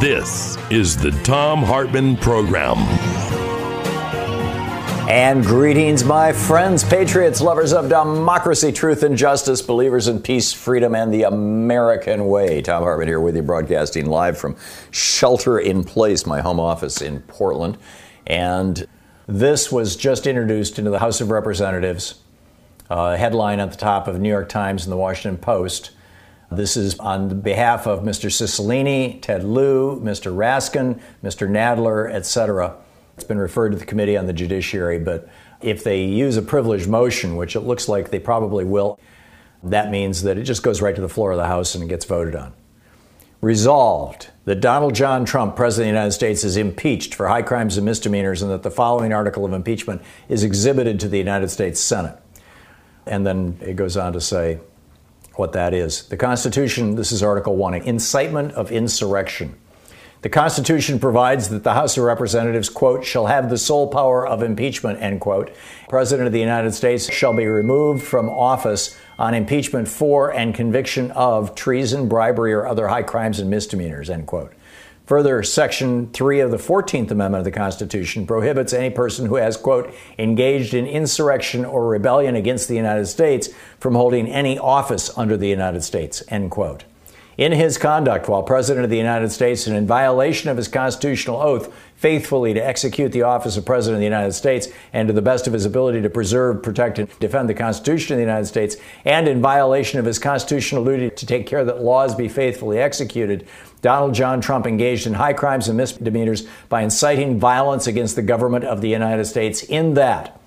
This is the Thom Hartmann Program. And greetings, my friends, patriots, lovers of democracy, truth, and justice, believers in peace, freedom, and the American way. Thom Hartmann here with you, broadcasting live from Shelter in Place, my home office in Portland. And this was just introduced into the House of Representatives. Uh, headline at the top of New York Times and the Washington Post. This is on behalf of Mr. Cicilline, Ted Lieu, Mr. Raskin, Mr. Nadler, etc. It's been referred to the Committee on the Judiciary, but if they use a privileged motion, which it looks like they probably will, that means that it just goes right to the floor of the House and it gets voted on. Resolved that Donald John Trump, President of the United States, is impeached for high crimes and misdemeanors, and that the following article of impeachment is exhibited to the United States Senate. And then it goes on to say, what that is. The Constitution, this is Article 1, incitement of insurrection. The Constitution provides that the House of Representatives, quote, shall have the sole power of impeachment, end quote. President of the United States shall be removed from office on impeachment for and conviction of treason, bribery, or other high crimes and misdemeanors, end quote. Further, Section 3 of the 14th Amendment of the Constitution prohibits any person who has, quote, engaged in insurrection or rebellion against the United States from holding any office under the United States, end quote. In his conduct while President of the United States and in violation of his constitutional oath, faithfully to execute the office of President of the United States and to the best of his ability to preserve, protect, and defend the Constitution of the United States, and in violation of his constitutional duty to take care that laws be faithfully executed, Donald John Trump engaged in high crimes and misdemeanors by inciting violence against the government of the United States in that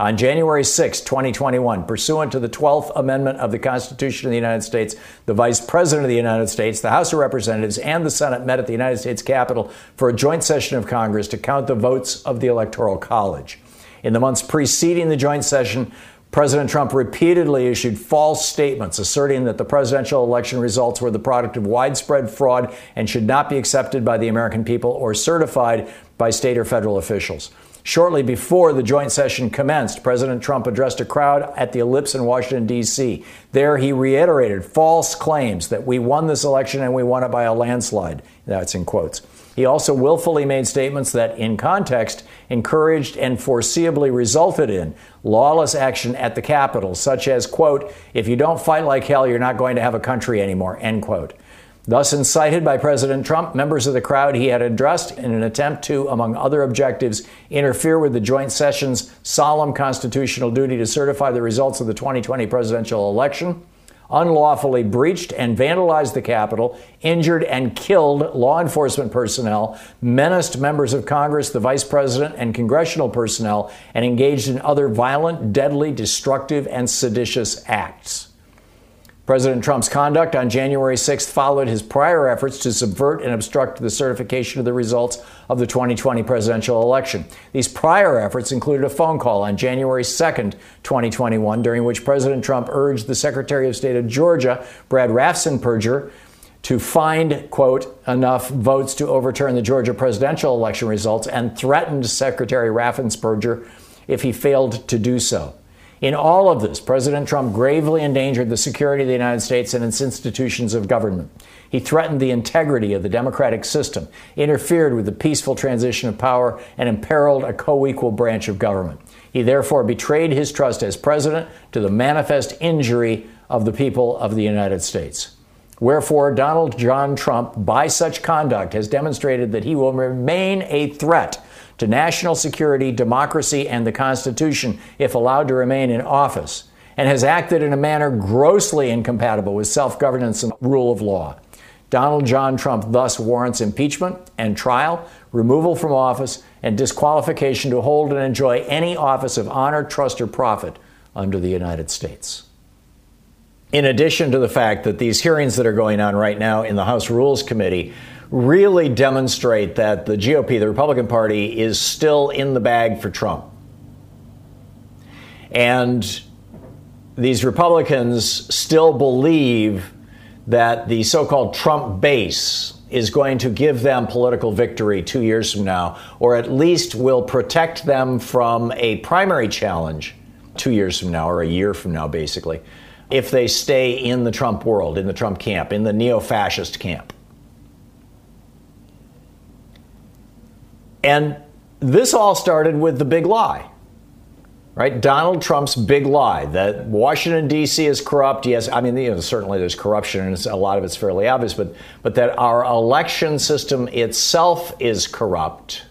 on January 6, 2021, pursuant to the 12th Amendment of the Constitution of the United States, the Vice President of the United States, the House of Representatives, and the Senate met at the United States Capitol for a joint session of Congress to count the votes of the Electoral College. In the months preceding the joint session, President Trump repeatedly issued false statements asserting that the presidential election results were the product of widespread fraud and should not be accepted by the American people or certified by state or federal officials. Shortly before the joint session commenced, President Trump addressed a crowd at the Ellipse in Washington, D.C. There, he reiterated false claims that we won this election and we won it by a landslide. That's in quotes. He also willfully made statements that, in context, encouraged and foreseeably resulted in lawless action at the Capitol, such as, quote, if you don't fight like hell, you're not going to have a country anymore, end quote. Thus incited by President Trump, members of the crowd he had addressed in an attempt to, among other objectives, interfere with the joint session's solemn constitutional duty to certify the results of the 2020 presidential election, unlawfully breached and vandalized the Capitol, injured and killed law enforcement personnel, menaced members of Congress, the vice president, and congressional personnel, and engaged in other violent, deadly, destructive, and seditious acts. President Trump's conduct on January 6th followed his prior efforts to subvert and obstruct the certification of the results of the 2020 presidential election. These prior efforts included a phone call on January 2nd, 2021, during which President Trump urged the Secretary of State of Georgia, Brad Raffensperger, to find, quote, enough votes to overturn the Georgia presidential election results and threatened Secretary Raffensperger if he failed to do so. In all of this, President Trump gravely endangered the security of the United States and its institutions of government. He threatened the integrity of the democratic system, interfered with the peaceful transition of power, and imperiled a co equal branch of government. He therefore betrayed his trust as president to the manifest injury of the people of the United States. Wherefore, Donald John Trump, by such conduct, has demonstrated that he will remain a threat to national security, democracy, and the Constitution if allowed to remain in office, and has acted in a manner grossly incompatible with self governance and rule of law. Donald John Trump thus warrants impeachment and trial, removal from office, and disqualification to hold and enjoy any office of honor, trust, or profit under the United States. In addition to the fact that these hearings that are going on right now in the House Rules Committee really demonstrate that the GOP, the Republican Party, is still in the bag for Trump. And these Republicans still believe that the so called Trump base is going to give them political victory two years from now, or at least will protect them from a primary challenge two years from now, or a year from now, basically, if they stay in the Trump world, in the Trump camp, in the neo fascist camp. And this all started with the big lie right? Donald Trump's big lie that Washington D.C. is corrupt. Yes, I mean, you know, certainly there's corruption, and a lot of it's fairly obvious. But but that our election system itself is corrupt,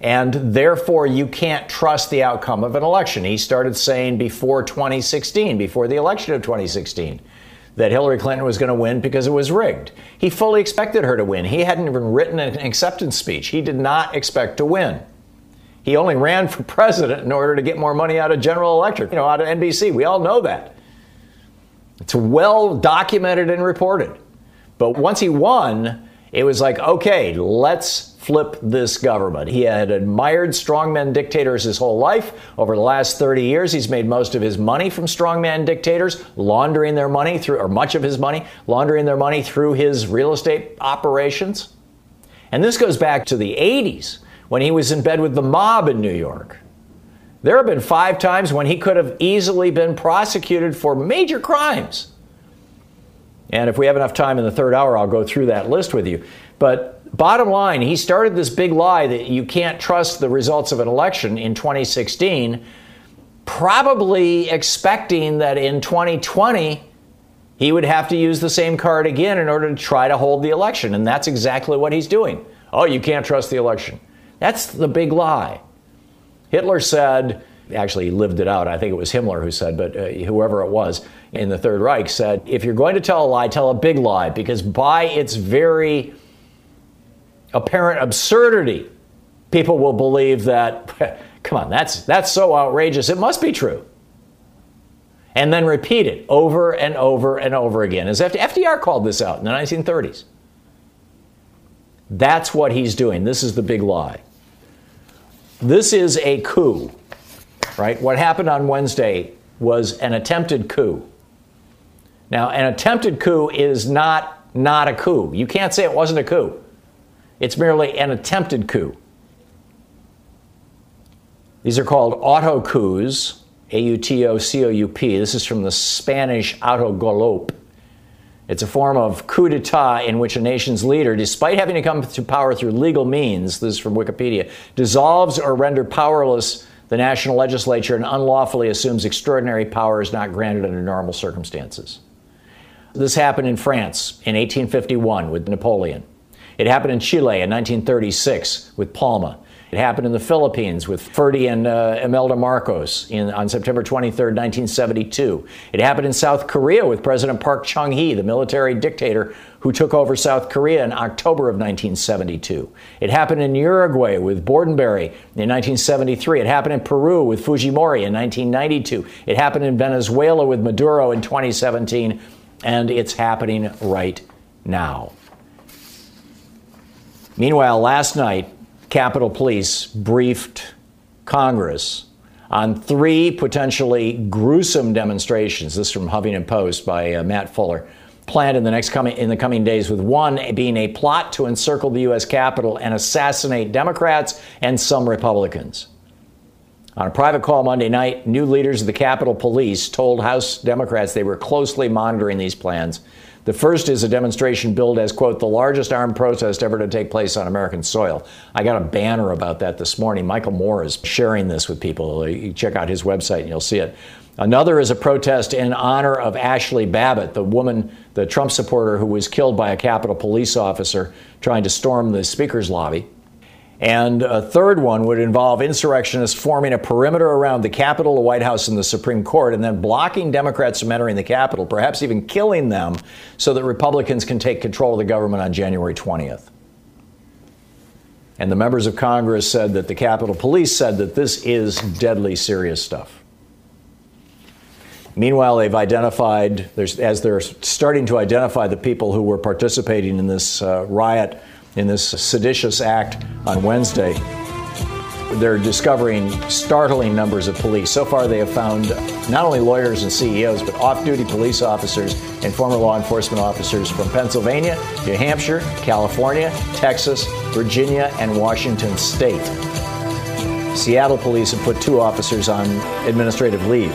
and therefore you can't trust the outcome of an election. He started saying before 2016, before the election of 2016. That Hillary Clinton was going to win because it was rigged. He fully expected her to win. He hadn't even written an acceptance speech. He did not expect to win. He only ran for president in order to get more money out of General Electric, you know, out of NBC. We all know that. It's well documented and reported. But once he won, it was like, okay, let's flip this government. He had admired strongman dictators his whole life. Over the last 30 years, he's made most of his money from strongman dictators, laundering their money through, or much of his money, laundering their money through his real estate operations. And this goes back to the 80s when he was in bed with the mob in New York. There have been five times when he could have easily been prosecuted for major crimes. And if we have enough time in the third hour, I'll go through that list with you. But bottom line, he started this big lie that you can't trust the results of an election in 2016, probably expecting that in 2020, he would have to use the same card again in order to try to hold the election. And that's exactly what he's doing. Oh, you can't trust the election. That's the big lie. Hitler said, actually, he lived it out. I think it was Himmler who said, but uh, whoever it was in the Third Reich said, if you're going to tell a lie, tell a big lie, because by its very apparent absurdity, people will believe that, come on, that's, that's so outrageous, it must be true. And then repeat it over and over and over again. As FDR called this out in the 1930s. That's what he's doing. This is the big lie. This is a coup, right? What happened on Wednesday was an attempted coup. Now, an attempted coup is not not a coup. You can't say it wasn't a coup. It's merely an attempted coup. These are called auto coups, A U T O C O U P. This is from the Spanish auto golpe. It's a form of coup d'etat in which a nation's leader, despite having to come to power through legal means, this is from Wikipedia, dissolves or render powerless the national legislature and unlawfully assumes extraordinary powers not granted under normal circumstances. This happened in France in 1851 with Napoleon. It happened in Chile in 1936 with Palma. It happened in the Philippines with Ferdinand and uh, Imelda Marcos in, on September 23, 1972. It happened in South Korea with President Park Chung hee, the military dictator who took over South Korea in October of 1972. It happened in Uruguay with Bordaberry in 1973. It happened in Peru with Fujimori in 1992. It happened in Venezuela with Maduro in 2017. And it's happening right now. Meanwhile, last night, Capitol Police briefed Congress on three potentially gruesome demonstrations. This is from Huffington Post by uh, Matt Fuller. Planned in the next coming in the coming days, with one being a plot to encircle the U.S. Capitol and assassinate Democrats and some Republicans. On a private call Monday night, new leaders of the Capitol Police told House Democrats they were closely monitoring these plans The first is a demonstration billed as, quote, the largest armed protest ever to take place on American soil. I got a banner about that this morning. Michael Moore is sharing this with people. You check out his website and you'll see it. Another is a protest in honor of Ashli Babbitt, the woman, the Trump supporter who was killed by a Capitol police officer trying to storm the Speaker's lobby. And a third one would involve insurrectionists forming a perimeter around the Capitol, the White House, and the Supreme Court, and then blocking Democrats from entering the Capitol, perhaps even killing them, so that Republicans can take control of the government on January 20th. And the members of Congress said that the Capitol Police said that this is deadly serious stuff. Meanwhile, they've identified, as they're starting to identify the people who were participating in this uh, riot in this seditious act on Wednesday. They're discovering startling numbers of police. So far, they have found not only lawyers and CEOs, but off duty police officers and former law enforcement officers from Pennsylvania, New Hampshire, California, Texas, Virginia, and Washington state. Seattle police have put two officers on administrative leave.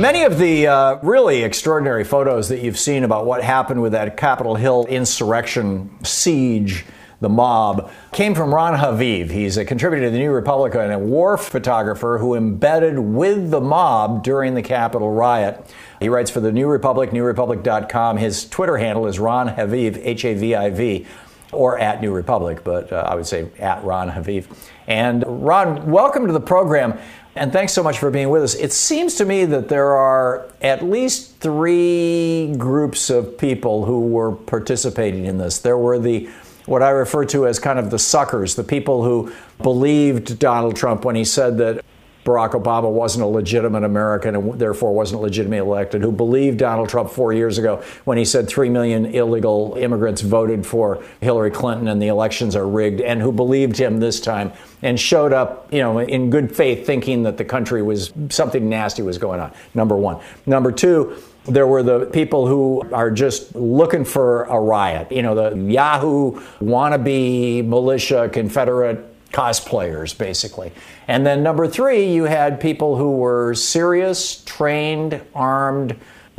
Many of the uh, really extraordinary photos that you've seen about what happened with that Capitol Hill insurrection siege, the mob, came from Ron Haviv. He's a contributor to the New Republic and a war photographer who embedded with the mob during the Capitol riot. He writes for the New Republic, newrepublic.com. His Twitter handle is Ron Haviv, H A V I V or at New Republic, but uh, I would say at Ron Haviv. And Ron, welcome to the program. And thanks so much for being with us. It seems to me that there are at least three groups of people who were participating in this. There were the what I refer to as kind of the suckers, the people who believed Donald Trump when he said that Barack Obama wasn't a legitimate American and therefore wasn't legitimately elected, who believed Donald Trump four years ago when he said 3 million illegal immigrants voted for Hillary Clinton and the elections are rigged, and who believed him this time and showed up, you know, in good faith thinking that the country was something nasty was going on. Number one. Number two, there were the people who are just looking for a riot. You know, the Yahoo wannabe militia, Confederate cosplayers, basically. And then number three, you had people who were serious, trained, armed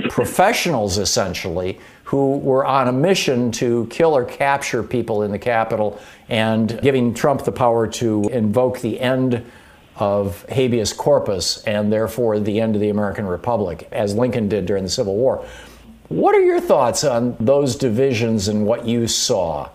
professionals, essentially, who were on a mission to kill or capture people in the Capitol and giving Trump the power to invoke the end of habeas corpus and therefore the end of the American Republic, as Lincoln did during the Civil War. What are your thoughts on those divisions and what you saw?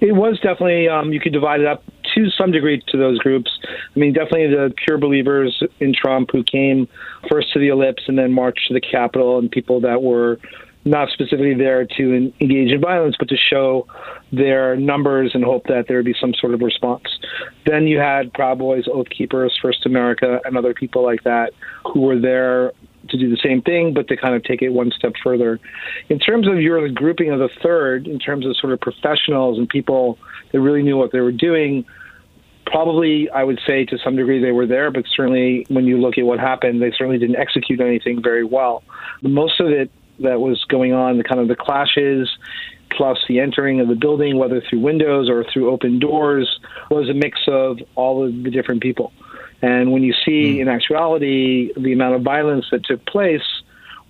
It was definitely, um, you could divide it up to some degree to those groups. I mean, definitely the pure believers in Trump who came first to the ellipse and then marched to the Capitol, and people that were not specifically there to engage in violence, but to show their numbers and hope that there would be some sort of response. Then you had Proud Boys, Oath Keepers, First America, and other people like that who were there to do the same thing, but to kind of take it one step further. In terms of your grouping of the third, in terms of sort of professionals and people that really knew what they were doing, probably I would say to some degree they were there, but certainly when you look at what happened, they certainly didn't execute anything very well. Most of it that was going on, the kind of the clashes, plus the entering of the building, whether through windows or through open doors, was a mix of all of the different people. And when you see, mm. in actuality, the amount of violence that took place,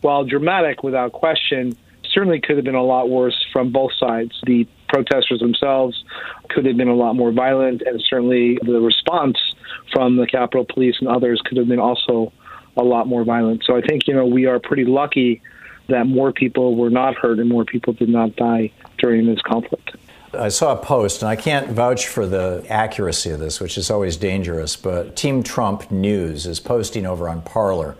while dramatic without question, certainly could have been a lot worse from both sides. The protesters themselves could have been a lot more violent, and certainly the response from the Capitol Police and others could have been also a lot more violent. So I think, you know, we are pretty lucky that more people were not hurt and more people did not die during this conflict. I saw a post, and I can't vouch for the accuracy of this, which is always dangerous, but Team Trump News is posting over on Parler.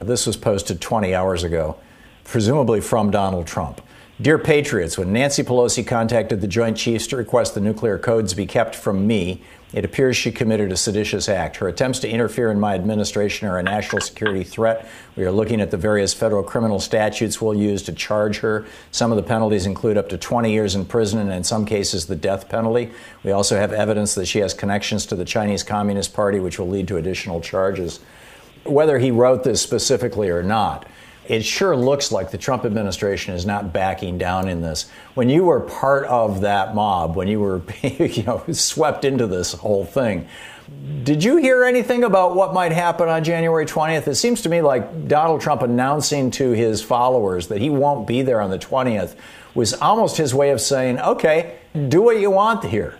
This was posted 20 hours ago, presumably from Donald Trump. Dear Patriots, when Nancy Pelosi contacted the Joint Chiefs to request the nuclear codes be kept from me, it appears she committed a seditious act. Her attempts to interfere in my administration are a national security threat. We are looking at the various federal criminal statutes we'll use to charge her. Some of the penalties include up to 20 years in prison and, in some cases, the death penalty. We also have evidence that she has connections to the Chinese Communist Party, which will lead to additional charges. Whether he wrote this specifically or not, it sure looks like the Trump administration is not backing down in this. When you were part of that mob, when you were you know swept into this whole thing, did you hear anything about what might happen on January 20th? It seems to me like Donald Trump announcing to his followers that he won't be there on the 20th was almost his way of saying, "Okay, do what you want here."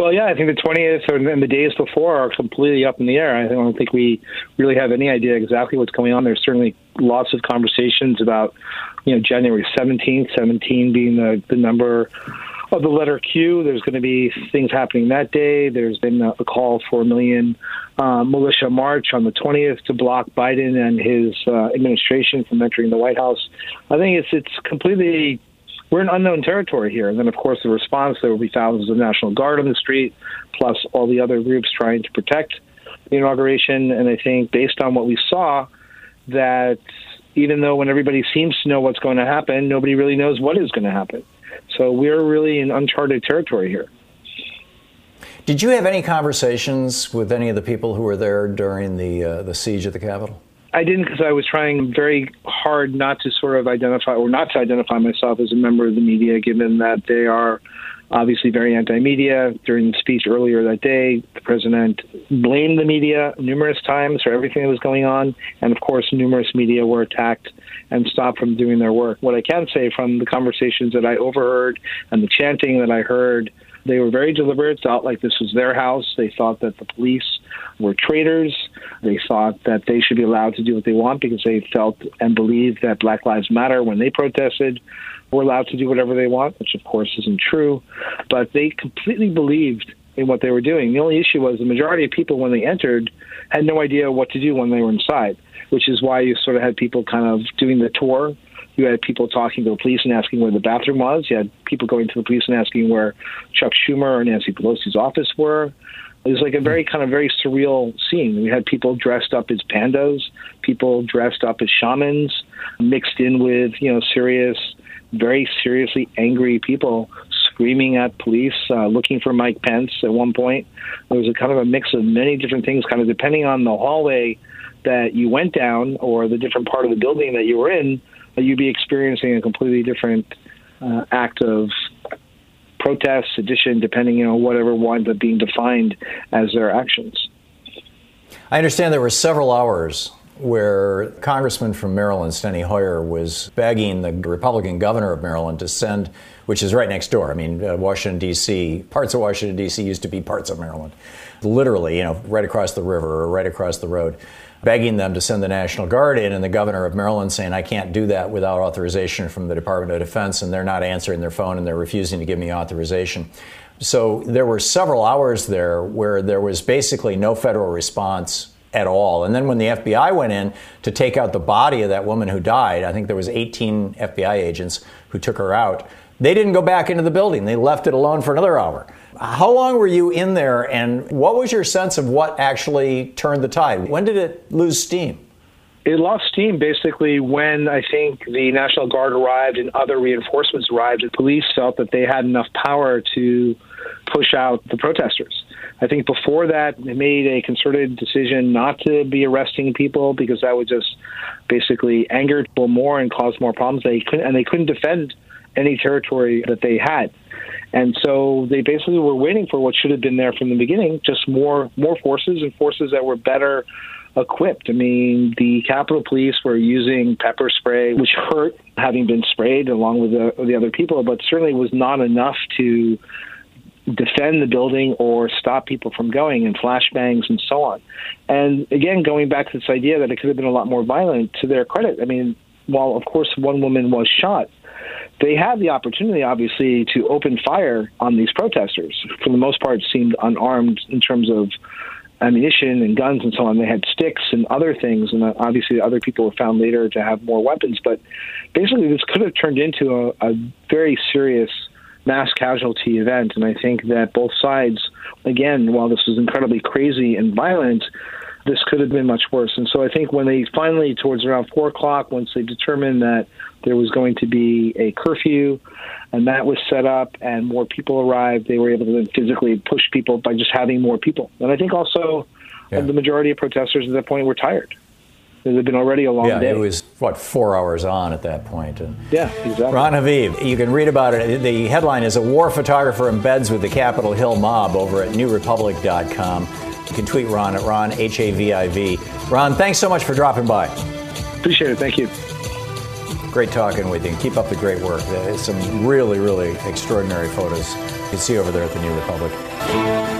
Well, yeah, I think the 20th and the days before are completely up in the air. I don't think we really have any idea exactly what's going on. There's certainly lots of conversations about, you know, January 17th, 17 being the, the number of the letter Q. There's going to be things happening that day. There's been a, call for a million uh, militia march on the 20th to block Biden and his uh, administration from entering the White House. I think it's it's completely we're in unknown territory here. And then, of course, the response there will be thousands of National Guard on the street, plus all the other groups trying to protect the inauguration. And I think, based on what we saw, that even though when everybody seems to know what's going to happen, nobody really knows what is going to happen. So we're really in uncharted territory here. Did you have any conversations with any of the people who were there during the uh, the siege of the Capitol? I didn't because I was trying very hard not to sort of identify or not to identify myself as a member of the media, given that they are obviously very anti-media. During the speech earlier that day, the president blamed the media numerous times for everything that was going on, and of course, numerous media were attacked and stopped from doing their work. What I can say from the conversations that I overheard and the chanting that I heard they were very deliberate, felt like this was their house. They thought that the police were traitors. They thought that they should be allowed to do what they want because they felt and believed that Black Lives Matter, when they protested, were allowed to do whatever they want, which of course isn't true. But they completely believed in what they were doing. The only issue was the majority of people, when they entered, had no idea what to do when they were inside, which is why you sort of had people kind of doing the tour you had people talking to the police and asking where the bathroom was. You had people going to the police and asking where Chuck Schumer or Nancy Pelosi's office were. It was like a very kind of very surreal scene. We had people dressed up as pandas, people dressed up as shamans, mixed in with you know serious, very seriously angry people screaming at police, uh, looking for Mike Pence. At one point, there was a kind of a mix of many different things, kind of depending on the hallway that you went down or the different part of the building that you were in you'd be experiencing a completely different uh, act of protest, sedition, depending on whatever winds up being defined as their actions. I understand there were several hours where Congressman from Maryland, Steny Hoyer, was begging the Republican governor of Maryland to send, which is right next door. I mean, uh, Washington, D.C., parts of Washington, D.C. used to be parts of Maryland, literally, you know, right across the river or right across the road begging them to send the National Guard in, and the governor of Maryland saying, I can't do that without authorization from the Department of Defense, and they're not answering their phone and they're refusing to give me authorization. So there were several hours there where there was basically no federal response at all. And then when the FBI went in to take out the body of that woman who died, I think there was 18 FBI agents who took her out. They didn't go back into the building. They left it alone for another hour. How long were you in there, and what was your sense of what actually turned the tide? When did it lose steam? It lost steam basically when I think the National Guard arrived and other reinforcements arrived, and police felt that they had enough power to push out the protesters. I think before that, they made a concerted decision not to be arresting people because that would just basically anger people more and cause more problems. They couldn't, and they couldn't defend any territory that they had. And so they basically were waiting for what should have been there from the beginning, just more more forces and forces that were better equipped. I mean, the Capitol Police were using pepper spray, which hurt having been sprayed along with the, the other people, but certainly was not enough to defend the building or stop people from going and flashbangs and so on. And again, going back to this idea that it could have been a lot more violent, to their credit, I mean, while of course one woman was shot, they had the opportunity, obviously, to open fire on these protesters. For the most part, seemed unarmed in terms of ammunition and guns and so on. They had sticks and other things, and uh, obviously, other people were found later to have more weapons. But basically, this could have turned into a, a very serious mass casualty event. And I think that both sides, again, while this was incredibly crazy and violent, this could have been much worse. And so I think when they finally, towards around four o'clock, once they determined that there was going to be a curfew, and that was set up, and more people arrived. They were able to physically push people by just having more people. And I think also yeah. the majority of protesters at that point were tired. It had been already a long yeah, day. it was what four hours on at that point. And yeah, exactly. Ron Haviv, you can read about it. The headline is "A War Photographer Embeds with the Capitol Hill Mob" over at NewRepublic.com. You can tweet Ron at Ron H A V I V. Ron, thanks so much for dropping by. Appreciate it. Thank you. Great talking with you. Keep up the great work. There's some really, really extraordinary photos you can see over there at the New Republic.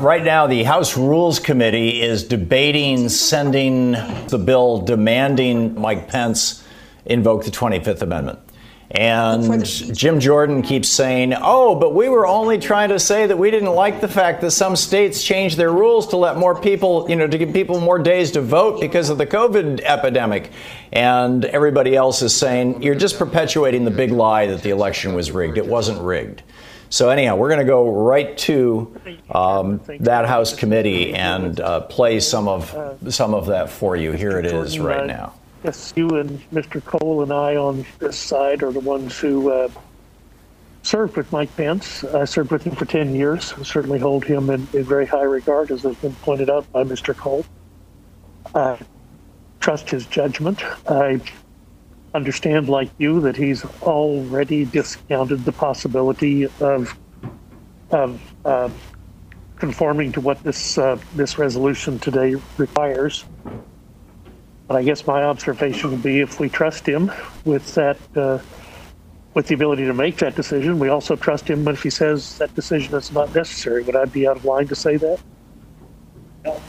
Right now, the House Rules Committee is debating sending the bill demanding Mike Pence invoke the 25th Amendment. And Jim Jordan keeps saying, oh, but we were only trying to say that we didn't like the fact that some states changed their rules to let more people, you know, to give people more days to vote because of the COVID epidemic. And everybody else is saying, you're just perpetuating the big lie that the election was rigged. It wasn't rigged. So anyhow, we're going to go right to um, that House committee and uh, play some of some of that for you. Here it is right now. Yes, you and Mr. Cole and I on this side are the ones who uh, served with Mike Pence. I served with him for 10 years. I certainly hold him in, in very high regard, as has been pointed out by Mr. Cole. I trust his judgment. I understand, like you, that he's already discounted the possibility of of uh, conforming to what this uh, this resolution today requires. But I guess my observation would be, if we trust him with that, uh, with the ability to make that decision, we also trust him But if he says that decision is not necessary. Would I be out of line to say that? No,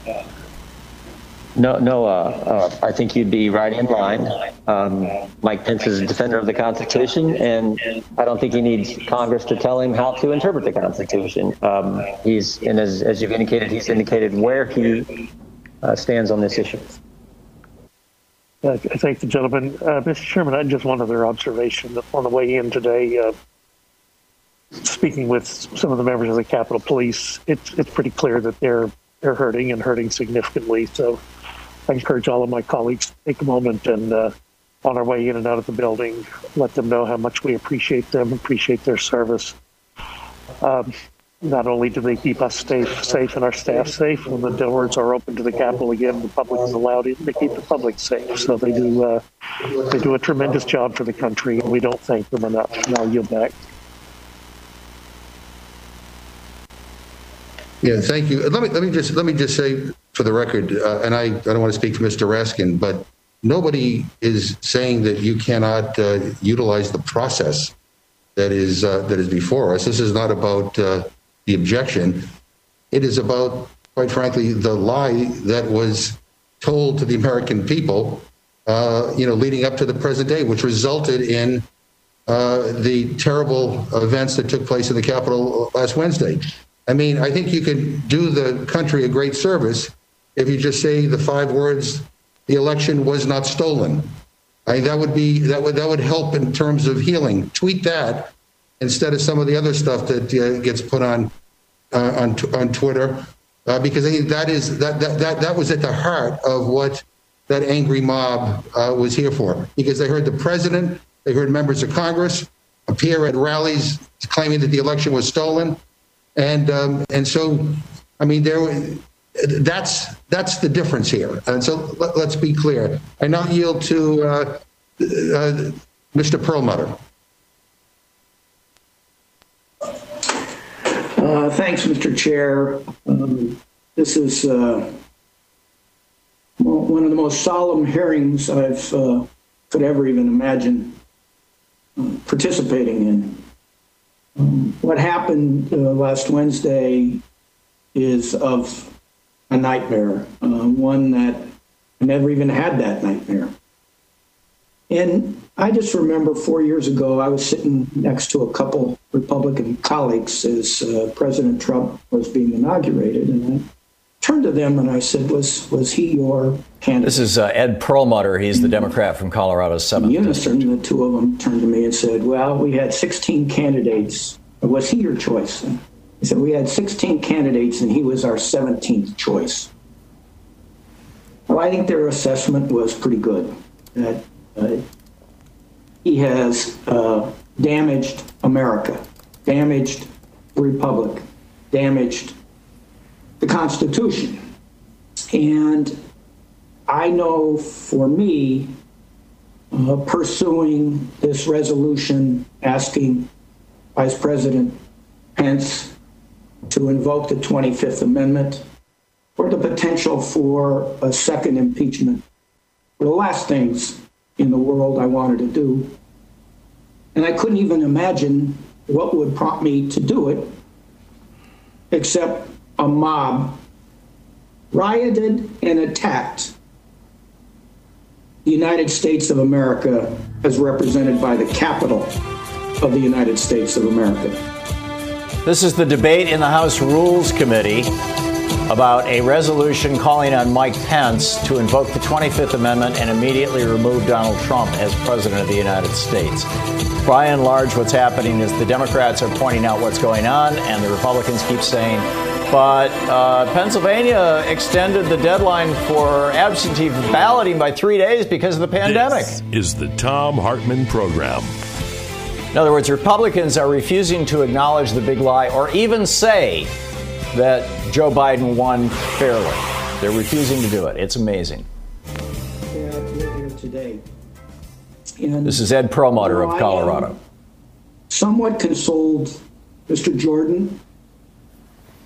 no. Uh, uh, I think you'd be right in line. Um, Mike Pence is a defender of the Constitution, and I don't think he needs Congress to tell him how to interpret the Constitution. Um, he's, and as, as you've indicated, he's indicated where he uh, stands on this issue. I thank the gentleman, uh, Mr. Chairman. I just one other observation on the way in today. Uh, speaking with some of the members of the Capitol Police, it's it's pretty clear that they're they're hurting and hurting significantly. So I encourage all of my colleagues to take a moment and uh, on our way in and out of the building, let them know how much we appreciate them, appreciate their service. Um, not only do they keep us safe, safe and our staff safe, when the doors are open to the Capitol again, the public is allowed in. They keep the public safe, so they do uh, they do a tremendous job for the country, and we don't thank them enough. And I'll yield back. Yeah, thank you. Let me let me just let me just say for the record, uh, and I, I don't want to speak for Mr. Raskin, but nobody is saying that you cannot uh, utilize the process that is uh, that is before us. This is not about uh, the objection. It is about, quite frankly, the lie that was told to the American people, uh, you know, leading up to the present day, which resulted in uh, the terrible events that took place in the Capitol last Wednesday. I mean, I think you could do the country a great service if you just say the five words, the election was not stolen. I, that would be that would that would help in terms of healing. Tweet that instead of some of the other stuff that uh, gets put on uh, on on Twitter, uh, because I think that is that, that that that was at the heart of what that angry mob uh, was here for. Because they heard the president, they heard members of Congress appear at rallies claiming that the election was stolen, and um, and so, I mean, there that's that's the difference here. And so let, us be clear. I now yield to uh, uh, Mr. Perlmutter. Uh, thanks, Mr. Chair. Um, this is uh, one of the most solemn hearings I've uh, could ever even imagine uh, participating in. What happened last Wednesday is of a nightmare, uh, one that I never even had that nightmare. And I just remember four years ago, I was sitting next to a couple Republican colleagues as uh, President Trump was being inaugurated, and turned to them and I said, "Was was he your candidate?" This is uh, Ed Perlmutter. He's the Democrat from Colorado's seventh. In unison, the two of them turned to me and said, "Well, we had 16 candidates. Was he your choice?" And he said, We had 16 candidates and he was our 17th choice. Well, I think their assessment was pretty good. That uh, he has uh, damaged America, damaged the Republic, damaged the Constitution. And I know for me, uh, pursuing this resolution asking Vice President Pence to invoke the 25th Amendment or the potential for a second impeachment were the last things in the world I wanted to do. And I couldn't even imagine what would prompt me to do it, except a mob rioted and attacked the United States of America as represented by the Capitol of the United States of America. This is the debate in the House Rules Committee about a resolution calling on Mike Pence to invoke the 25th Amendment and immediately remove Donald Trump as President of the United States. By and large, what's happening is the Democrats are pointing out what's going on, and the Republicans keep saying, but uh, Pennsylvania extended the deadline for absentee balloting by three days because of the pandemic. This is the Thom Hartmann Program. In other words, Republicans are refusing to acknowledge the big lie or even say that Joe Biden won fairly. They're refusing to do it. It's amazing. today. And, this is Ed Perlmutter of Colorado. Somewhat consoled, Mr. Jordan,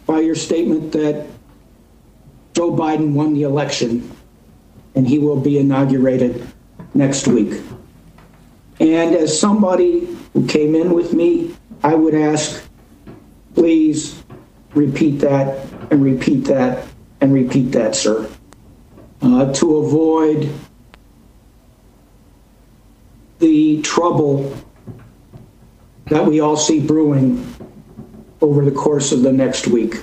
by your statement that Joe Biden won the election and he will be inaugurated next week. And as somebody who came in with me, I would ask, please repeat that and repeat that and repeat that, sir, uh, to avoid the trouble that we all see brewing over the course of the next week.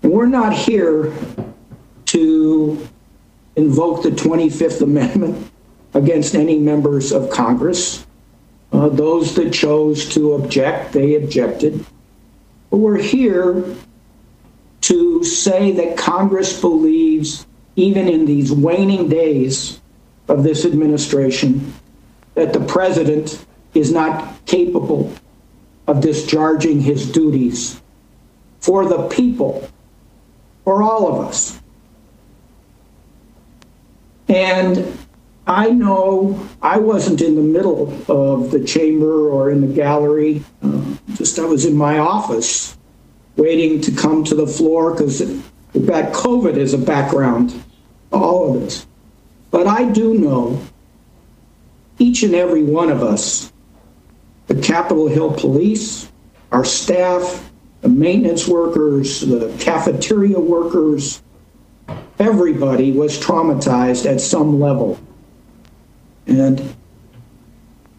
We're not here to invoke the 25th Amendment against any members of Congress. Uh, those that chose to object, they objected. But we're here to say that Congress believes, even in these waning days of this administration, that the president is not capable of discharging his duties for the people, for all of us. And I know I wasn't in the middle of the chamber or in the gallery. Uh, just I was in my office waiting to come to the floor because got COVID as a background, all of this. But I do know each and every one of us, the Capitol Hill Police, our staff, the maintenance workers, the cafeteria workers, everybody was traumatized at some level. And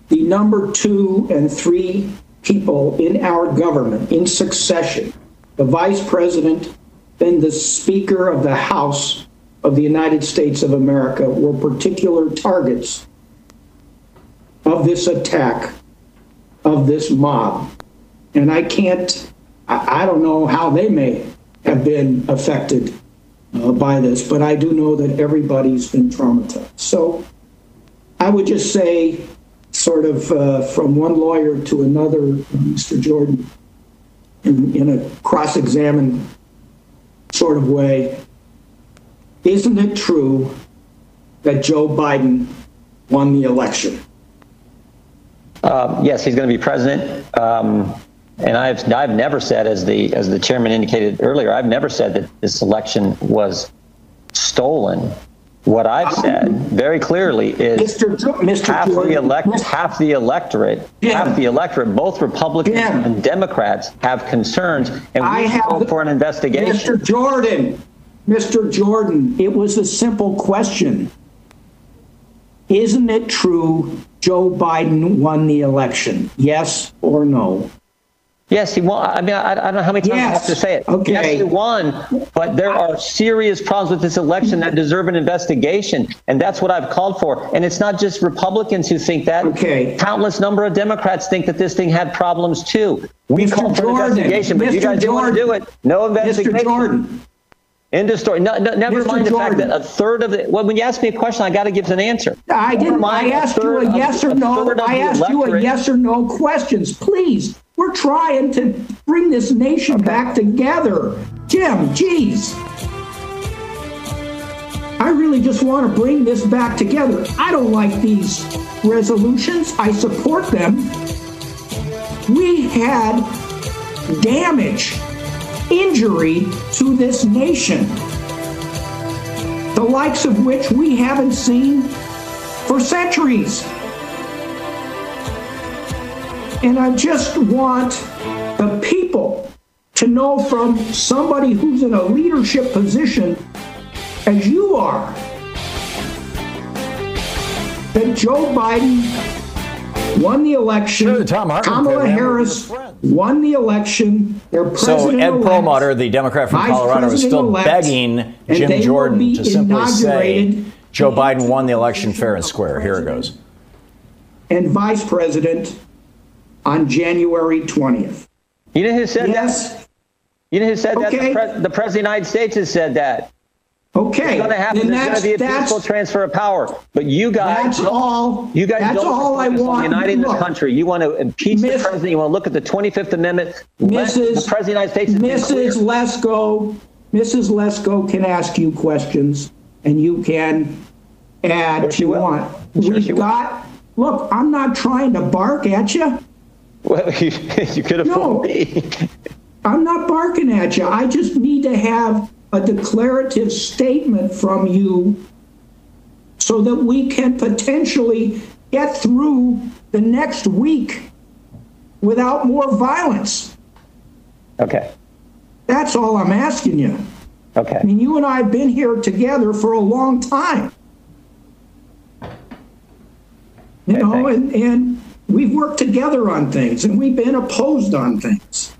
the number two and three people in our government in succession, the vice president, then the Speaker of the House of the United States of America were particular targets of this attack, of this mob. And I can't, I, don't know how they may have been affected uh, by this, but I do know that everybody's been traumatized. So I would just say, sort of uh, from one lawyer to another, Mr. Jordan, in, in a cross examined sort of way, isn't it true that Joe Biden won the election? Um, yes, he's going to be president. Um, and I've I've never said, as the as the chairman indicated earlier, I've never said that this election was stolen. What I've said very clearly is Mr. Jo- Mr. half Jordan, the elect Mr. half the electorate, Jim. half the electorate, both Republicans Jim. and Democrats have concerns, and I we have go for an investigation. Mr. Jordan, Mr. Jordan, it was a simple question. Isn't it true Joe Biden won the election? Yes or no? Yes, he won. I mean, I, I don't know how many times I have to say it. Okay. Yes, he won, but there are serious problems with this election that deserve an investigation, and that's what I've called for. And it's not just Republicans who think that. Okay. Countless number of Democrats think that this thing had problems too. We Mr. called for an Jordan, investigation, but you Mr. guys didn't want to do it. No investigation. Mr. Jordan, End of story. No, no, never Mr. mind the fact that a third of the. Well, when you ask me a question, I got to give an answer. I didn't. I asked you a yes or no. I asked you a yes or no questions. Please, we're trying to bring this nation back together. Jim, geez. I really just want to bring this back together. I don't like these resolutions. I support them. We had damage, injury to this nation, the likes of which we haven't seen for centuries. And I just want the people to know from somebody who's in a leadership position as you are that Joe Biden won the election. Sure, Thom Hartmann Kamala program Harris won the election. Their president So Ed Perlmutter, the Democrat from Colorado, is still President-elect, begging Jim Jordan to simply say Joe Biden won the election fair and square. Here it goes. and vice president on January 20th. You know who said Yes. that? You know who said that? Okay. The, pres- the president of the United States has said that. Okay. It's going to happen. Then There's going that's, to be a peaceful transfer of power. But you guys, that's all. you guys that's don't all I want. uniting this Look, country. You want to impeach the president. You want to look at the 25th Amendment. Mrs. the president of the United States has been clear. Mrs. Lesko, Mrs. Lesko can ask you questions, and you can add Sure if you will. want. Sure We've she will. got. Look, I'm not trying to bark at you. Well, you, you could have No. me. I'm not barking at you. I just need to have a declarative statement from you so that we can potentially get through the next week without more violence. Okay. That's all I'm asking you. Okay. I mean, you and I have been here together for a long time. You Okay, know, thanks. and, and we've worked together on things and we've been opposed on things.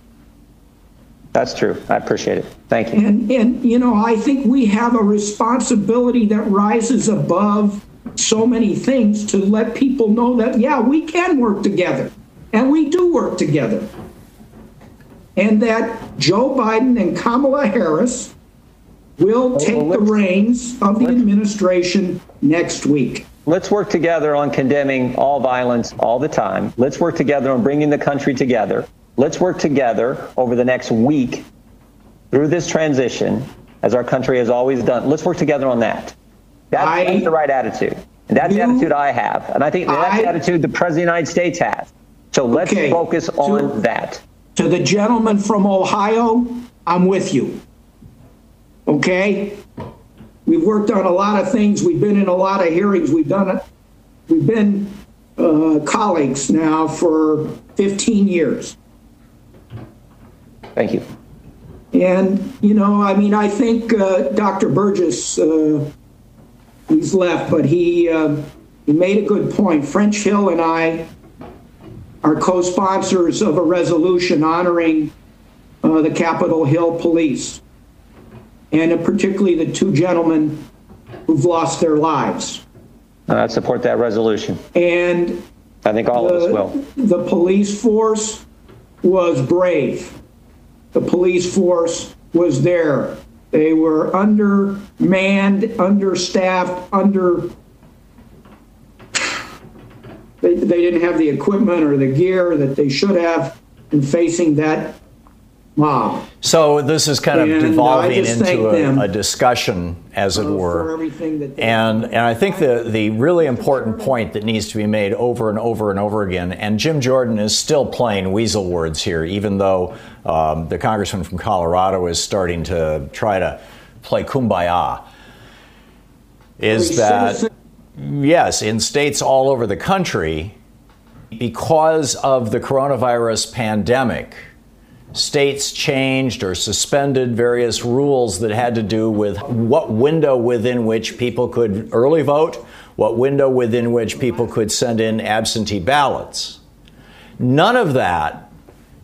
That's true. I appreciate it. Thank you. And, and, you know, I think we have a responsibility that rises above so many things to let people know that, yeah, we can work together. And we do work together. And that Joe Biden and Kamala Harris will take the reins of the administration next week. Let's work together on condemning all violence all the time. Let's work together on bringing the country together. Let's work together over the next week through this transition, as our country has always done. Let's work together on that. That's, I- that's the right attitude. And that's the attitude I have. And I think that's I- the attitude the President of the United States has. So let's Okay. focus on that. To the gentleman from Ohio, I'm with you. Okay? We've worked on a lot of things. We've been in a lot of hearings. We've done it. We've been uh, colleagues now for 15 years. Thank you. And, you know, I mean, I think uh, Dr. Burgess, uh, he's left, but he, uh, he made a good point. French Hill and I are co sponsors of a resolution honoring uh, the Capitol Hill police, and uh, particularly the two gentlemen who've lost their lives. I support that resolution. And I think all the, of us will. The police force was brave. The police force was there. They were undermanned, understaffed, under. They, they didn't have the equipment or the gear that they should have in facing that mob. So this is kind of And, uh, devolving into a, a discussion, as it uh, were. for everything that they And and I think the the really important point that needs to be made over and over and over again, and Jim Jordan is still playing weasel words here, even though um, the congressman from Colorado is starting to try to play kumbaya. Is that yes, in states all over the country, because of the coronavirus pandemic, states changed or suspended various rules that had to do with what window within which people could early vote, what window within which people could send in absentee ballots. None of that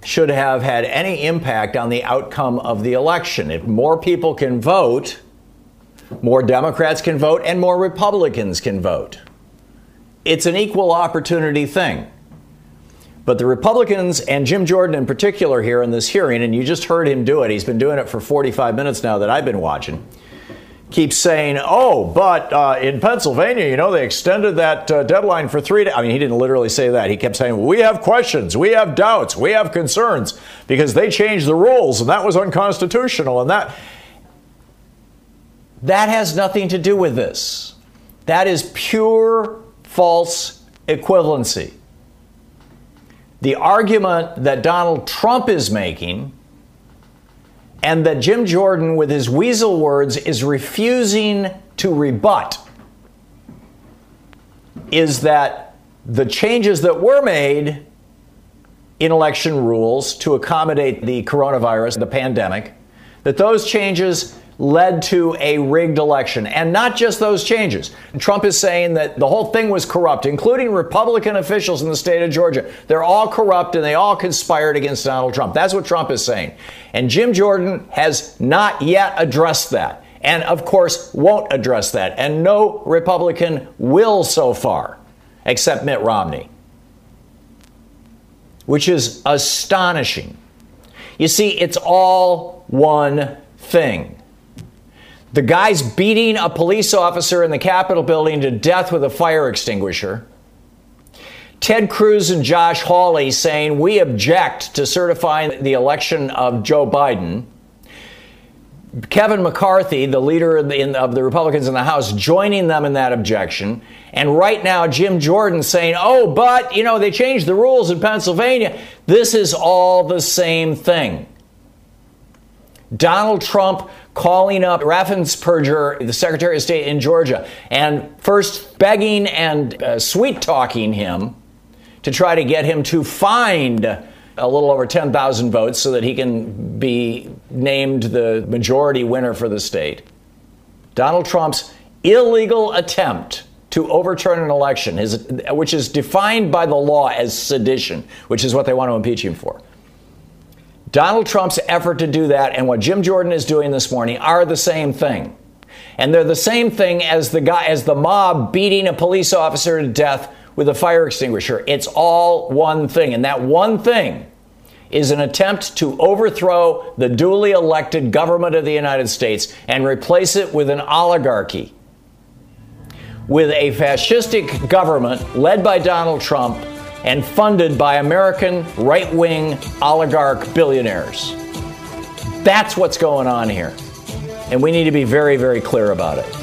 should have had any impact on the outcome of the election. If more people can vote, more Democrats can vote, and more Republicans can vote. It's an equal opportunity thing. But the Republicans and Jim Jordan in particular here in this hearing, and you just heard him do it, he's been doing it for 45 minutes now that I've been watching, keeps saying, oh, but uh, in Pennsylvania, you know, they extended that uh, deadline for three days. I mean, he didn't literally say that. He kept saying, we have questions, we have doubts, we have concerns because they changed the rules and that was unconstitutional and that. That has nothing to do with this. That is pure false equivalency. The argument that Donald Trump is making and that Jim Jordan, with his weasel words, is refusing to rebut is that the changes that were made in election rules to accommodate the coronavirus, the pandemic, that those changes led to a rigged election. And not just those changes. Trump is saying that the whole thing was corrupt, including Republican officials in the state of Georgia. They're all corrupt and they all conspired against Donald Trump. That's what Trump is saying. And Jim Jordan has not yet addressed that. And of course, won't address that. And no Republican will so far, except Mitt Romney, which is astonishing. You see, it's all one thing. The guy's beating a police officer in the Capitol building to death with a fire extinguisher. Ted Cruz and Josh Hawley saying we object to certifying the election of Joe Biden. Kevin McCarthy, the leader of the, in, of the, Republicans in the House, joining them in that objection. And right now, Jim Jordan saying, oh, but, you know, they changed the rules in Pennsylvania. This is all the same thing. Donald Trump calling up Raffensperger, the Secretary of State in Georgia, and first begging and uh, sweet talking him to try to get him to find a little over 10,000 votes so that he can be named the majority winner for the state. Donald Trump's illegal attempt to overturn an election, his, which is defined by the law as sedition, which is what they want to impeach him for. Donald Trump's effort to do that and what Jim Jordan is doing this morning are the same thing. And they're the same thing as the guy as the mob beating a police officer to death with a fire extinguisher. It's all one thing. And that one thing is an attempt to overthrow the duly elected government of the United States and replace it with an oligarchy. With a fascistic government led by Donald Trump and funded by American right wing oligarch billionaires. That's what's going on here. And we need to be very, very clear about it.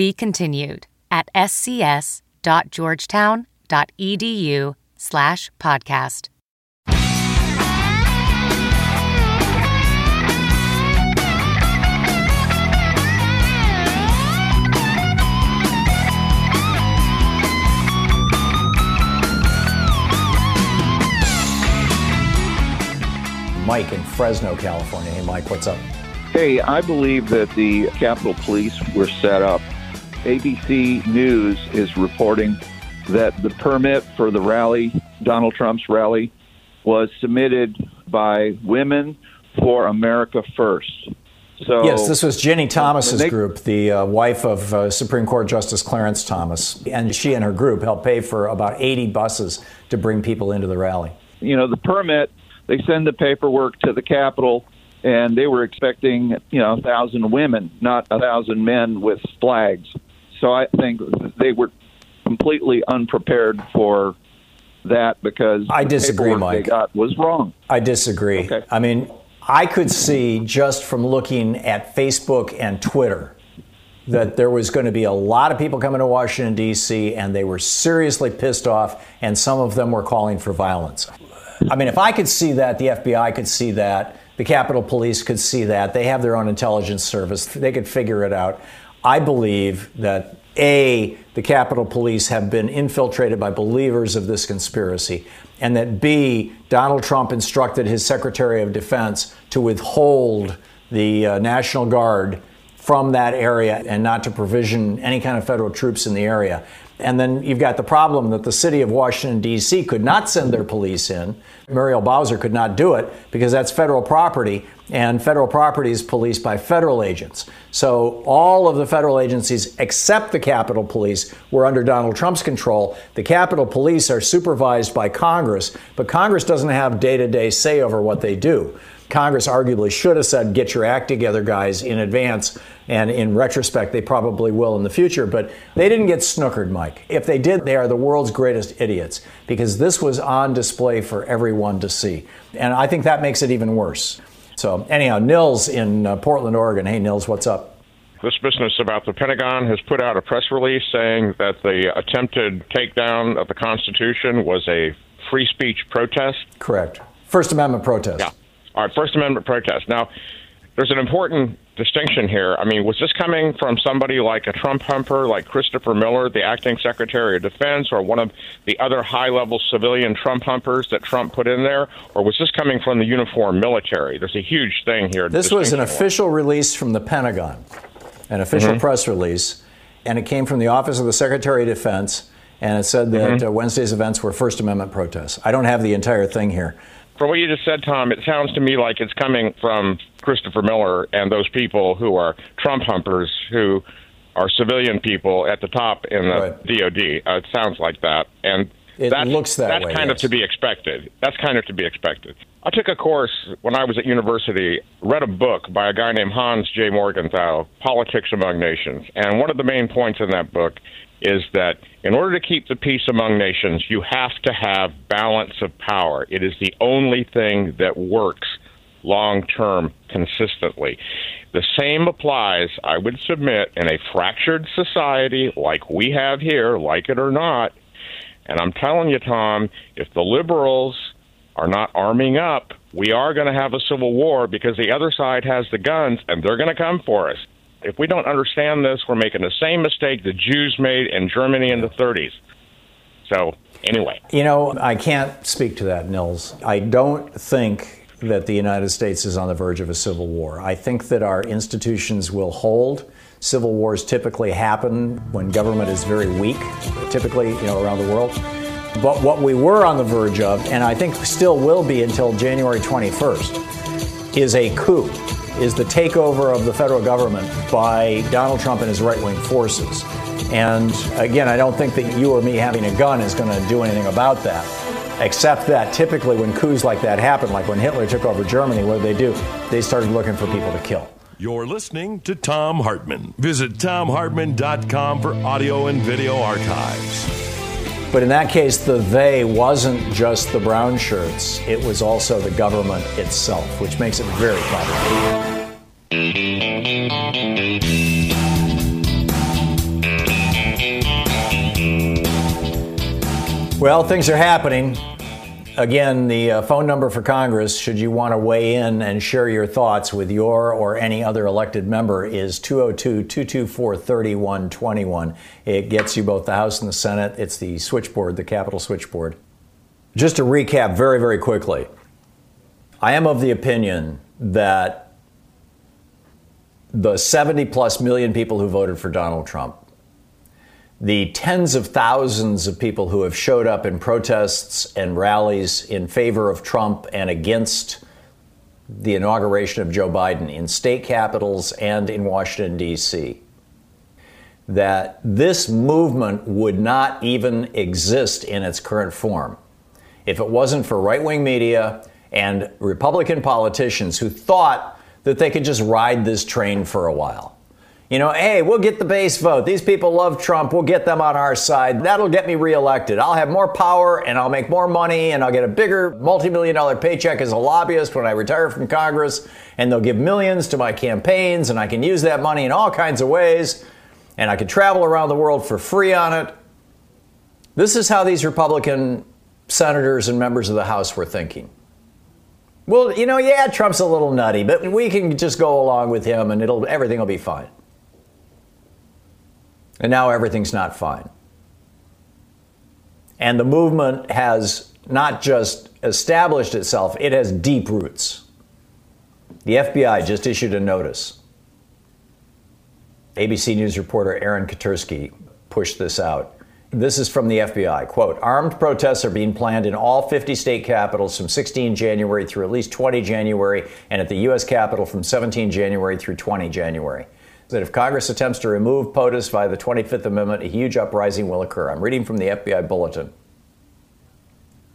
Be continued at scs.georgetown.edu slash podcast. Mike in Fresno, California. Hey, Mike, what's up? Hey, I believe that the Capitol Police were set up. ABC News is reporting that the permit for the rally, Donald Trump's rally, was submitted by Women for America First. So yes, this was Ginni Thomas's they, group, the uh, wife of uh, Supreme Court Justice Clarence Thomas, and she and her group helped pay for about 80 buses to bring people into the rally. You know, the permit they send the paperwork to the Capitol, and they were expecting, you know, a thousand women, not a thousand men with flags. So I think they were completely unprepared for that because I disagree, Mike. They got was wrong. I disagree. Okay. I mean, I could see just from looking at Facebook and Twitter that there was going to be a lot of people coming to Washington, D.C., and they were seriously pissed off, and some of them were calling for violence. I mean, if I could see that, the FBI could see that, the Capitol Police could see that. They have their own intelligence service, they could figure it out. I believe that A, the Capitol Police have been infiltrated by believers of this conspiracy, and that B, Donald Trump instructed his Secretary of Defense to withhold the uh, National Guard from that area and not to provision any kind of federal troops in the area. And then you've got the problem that the city of Washington, D.C. could not send their police in. Muriel Bowser could not do it because that's federal property, and federal property is policed by federal agents. So all of the federal agencies, except the Capitol Police, were under Donald Trump's control. The Capitol Police are supervised by Congress, but Congress doesn't have day to day say over what they do. Congress arguably should have said, get your act together, guys, in advance. And in retrospect, they probably will in the future. But they didn't get snookered, Mike. If they did, they are the world's greatest idiots because this was on display for everyone to see. And I think that makes it even worse. So, anyhow, Nils in uh, Portland, Oregon. Hey, Nils, what's up? This business about the Pentagon has put out a press release saying that the attempted takedown of the Constitution was a free speech protest. Correct. First Amendment protest. Yeah. All right, First Amendment protest. Now, there's an important distinction here. I mean, was this coming from somebody like a Trump humper, like Christopher Miller, the acting Secretary of Defense, or one of the other high level civilian Trump humpers that Trump put in there? Or was this coming from the uniformed military? There's a huge thing here. This was an official release from the Pentagon, an official mm-hmm. press release, and it came from the Office of the Secretary of Defense, and it said that mm-hmm. uh, Wednesday's events were First Amendment protests. I don't have the entire thing here from what you just said, Thom, it sounds to me like it's coming from Christopher Miller and those people who are Trump humpers who are civilian people at the top in the right. DOD. Uh, it sounds like that, and it that's, looks that that's way, kind yes. of to be expected. That's kind of to be expected. I took a course when I was at university, read a book by a guy named Hans J. Morgenthau, Politics Among Nations, and one of the main points in that book is that in order to keep the peace among nations, you have to have balance of power. It is the only thing that works long term consistently. The same applies, I would submit, in a fractured society like we have here, like it or not. And I'm telling you, Thom, if the liberals are not arming up, we are going to have a civil war because the other side has the guns and they're going to come for us. If we don't understand this, we're making the same mistake the Jews made in Germany in the 30s. So, anyway. You know, I can't speak to that, Nils. I don't think that the United States is on the verge of a civil war. I think that our institutions will hold. Civil wars typically happen when government is very weak, typically, you know, around the world. But what we were on the verge of, and I think still will be until January 21st, is a coup is the takeover of the federal government by Donald Trump and his right wing forces. And again, I don't think that you or me having a gun is going to do anything about that. Except that typically when coups like that happen, like when Hitler took over Germany, what did they do? They started looking for people to kill. You're listening to Thom Hartmann. Visit thomhartmann.com for audio and video archives. But in that case, the they wasn't just the brown shirts, it was also the government itself, which makes it very problematic. Well, things are happening. Again, the uh, phone number for Congress, should you want to weigh in and share your thoughts with your or any other elected member, is 202 224 3121. It gets you both the House and the Senate. It's the switchboard, the Capitol switchboard. Just to recap very, very quickly, I am of the opinion that the 70 plus million people who voted for Donald Trump the tens of thousands of people who have showed up in protests and rallies in favor of Trump and against the inauguration of Joe Biden in state capitals and in Washington, D.C., that this movement would not even exist in its current form if it wasn't for right wing media and Republican politicians who thought that they could just ride this train for a while. You know, hey, we'll get the base vote. These people love Trump. We'll get them on our side. That'll get me reelected. I'll have more power and I'll make more money and I'll get a bigger multi million dollar paycheck as a lobbyist when I retire from Congress. And they'll give millions to my campaigns and I can use that money in all kinds of ways. And I can travel around the world for free on it. This is how these Republican senators and members of the House were thinking. Well, you know, yeah, Trump's a little nutty, but we can just go along with him and it'll everything will be fine. And now everything's not fine. And the movement has not just established itself, it has deep roots. The FBI just issued a notice. ABC News reporter Aaron Katersky pushed this out. This is from the FBI. Quote Armed protests are being planned in all 50 state capitals from 16 January through at least 20 January, and at the U.S. Capitol from 17 January through 20 January that if Congress attempts to remove POTUS via the 25th Amendment, a huge uprising will occur. I'm reading from the FBI bulletin.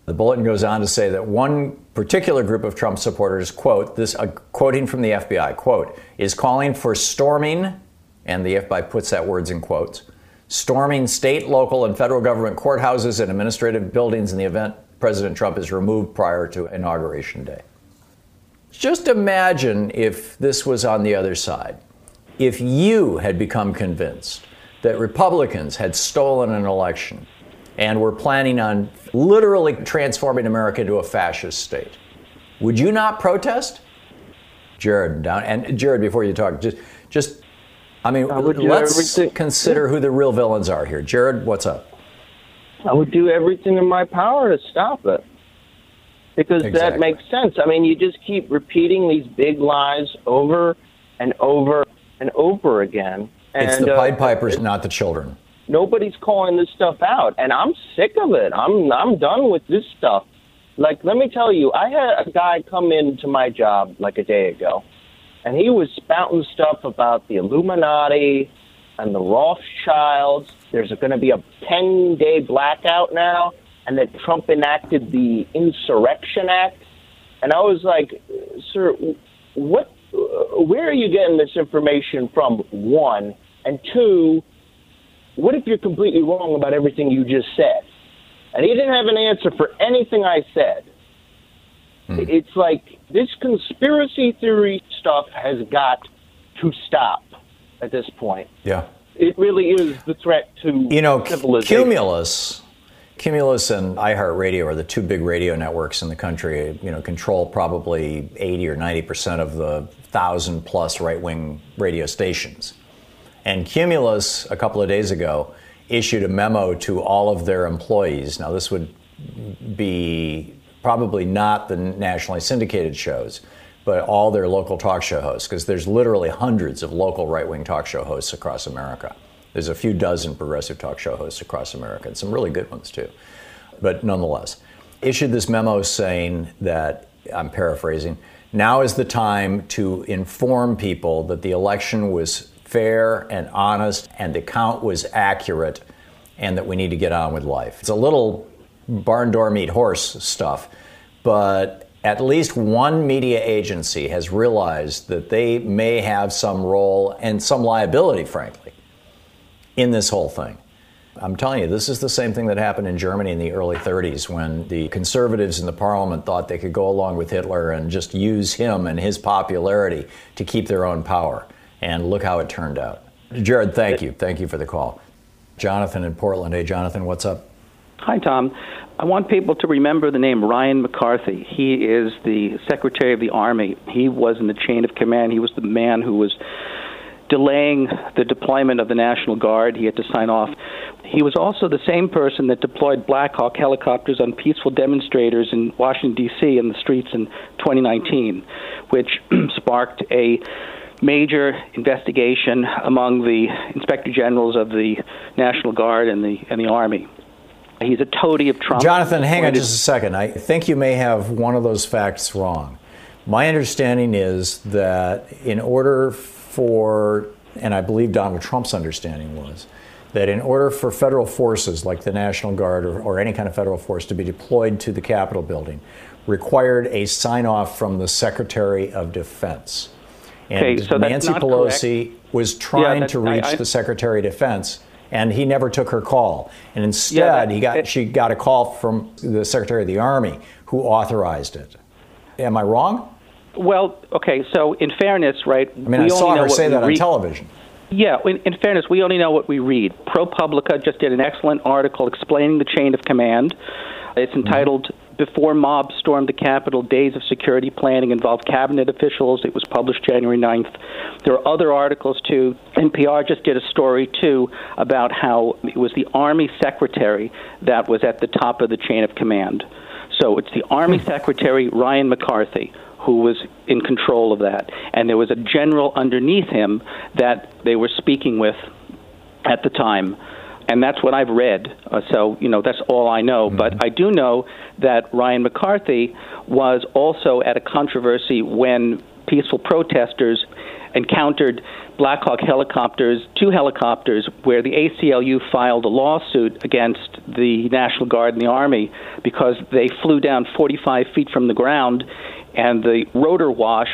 The bulletin goes on to say that one particular group of Trump supporters, quote, this uh, quoting from the FBI, quote, is calling for storming, and the FBI puts that words in quotes, storming state, local, and federal government courthouses and administrative buildings in the event President Trump is removed prior to Inauguration Day. Just imagine if this was on the other side if you had become convinced that Republicans had stolen an election and were planning on literally transforming America into a fascist state, would you not protest? Jared, down and Jared, before you talk, just just I mean, I let's consider who the real villains are here. Jared, what's up? I would do everything in my power to stop it. Because exactly. that makes sense. I mean, you just keep repeating these big lies over and over and over again. And, it's the Pied uh, Pipers, not the children. Nobody's calling this stuff out, and I'm sick of it. I'm I'm done with this stuff. Like, let me tell you, I had a guy come into my job like a day ago, and he was spouting stuff about the Illuminati and the Rothschilds. There's going to be a 10 day blackout now, and that Trump enacted the Insurrection Act. And I was like, sir, what where are you getting this information from? One, and two, what if you're completely wrong about everything you just said? And he didn't have an answer for anything I said. Hmm. It's like this conspiracy theory stuff has got to stop at this point. Yeah. It really is the threat to you know civilization. Cumulus Cumulus and iHeartRadio are the two big radio networks in the country. You know, control probably 80 or 90 percent of the thousand plus right-wing radio stations. And Cumulus, a couple of days ago, issued a memo to all of their employees. Now, this would be probably not the nationally syndicated shows, but all their local talk show hosts, because there's literally hundreds of local right-wing talk show hosts across America. There's a few dozen progressive talk show hosts across America, and some really good ones too. But nonetheless, issued this memo saying that, I'm paraphrasing, now is the time to inform people that the election was fair and honest and the count was accurate and that we need to get on with life. It's a little barn door meat horse stuff, but at least one media agency has realized that they may have some role and some liability, frankly, in this whole thing. I'm telling you, this is the same thing that happened in Germany in the early 30s when the conservatives in the parliament thought they could go along with Hitler and just use him and his popularity to keep their own power. And look how it turned out. Jared, thank you. Thank you for the call. Jonathan in Portland. Hey, Jonathan, what's up? Hi, Thom. I want people to remember the name Ryan McCarthy. He is the Secretary of the Army. He was in the chain of command. He was the man who was delaying the deployment of the National Guard. He had to sign off. He was also the same person that deployed Black Hawk helicopters on peaceful demonstrators in Washington, D.C., in the streets in 2019, which sparked a major investigation among the inspector generals of the National Guard and the, and the Army. He's a toady of Trump. Jonathan, hang on just a second. I think you may have one of those facts wrong. My understanding is that in order for, and I believe Donald Trump's understanding was, that in order for federal forces like the National Guard or, or any kind of federal force to be deployed to the Capitol building, required a sign off from the Secretary of Defense. And Okay, so Nancy Pelosi correct. was trying Yeah, to that- I- reach I- the Secretary of Defense, and he never took her call. And instead, that- he got she got a call from the Secretary of the Army, who authorized it. Am I wrong? Well, okay, so in fairness, right? I mean, I saw her say that on television. Yeah, in, in fairness, we only know what we read. ProPublica just did an excellent article explaining the chain of command. It's mm-hmm. entitled Before Mob Stormed the Capitol Days of Security Planning Involved Cabinet Officials. It was published January 9th. There are other articles, too. NPR just did a story, too, about how it was the Army Secretary that was at the top of the chain of command. So it's the Army hmm. Secretary, Ryan McCarthy, who was in control of that. And there was a general underneath him that they were speaking with at the time. And that's what I've read. Uh, so, you know, that's all I know. But I do know that Ryan McCarthy was also at a controversy when peaceful protesters encountered Black Hawk helicopters, two helicopters, where the ACLU filed a lawsuit against the National Guard and the Army because they flew down 45 feet from the ground and the rotor wash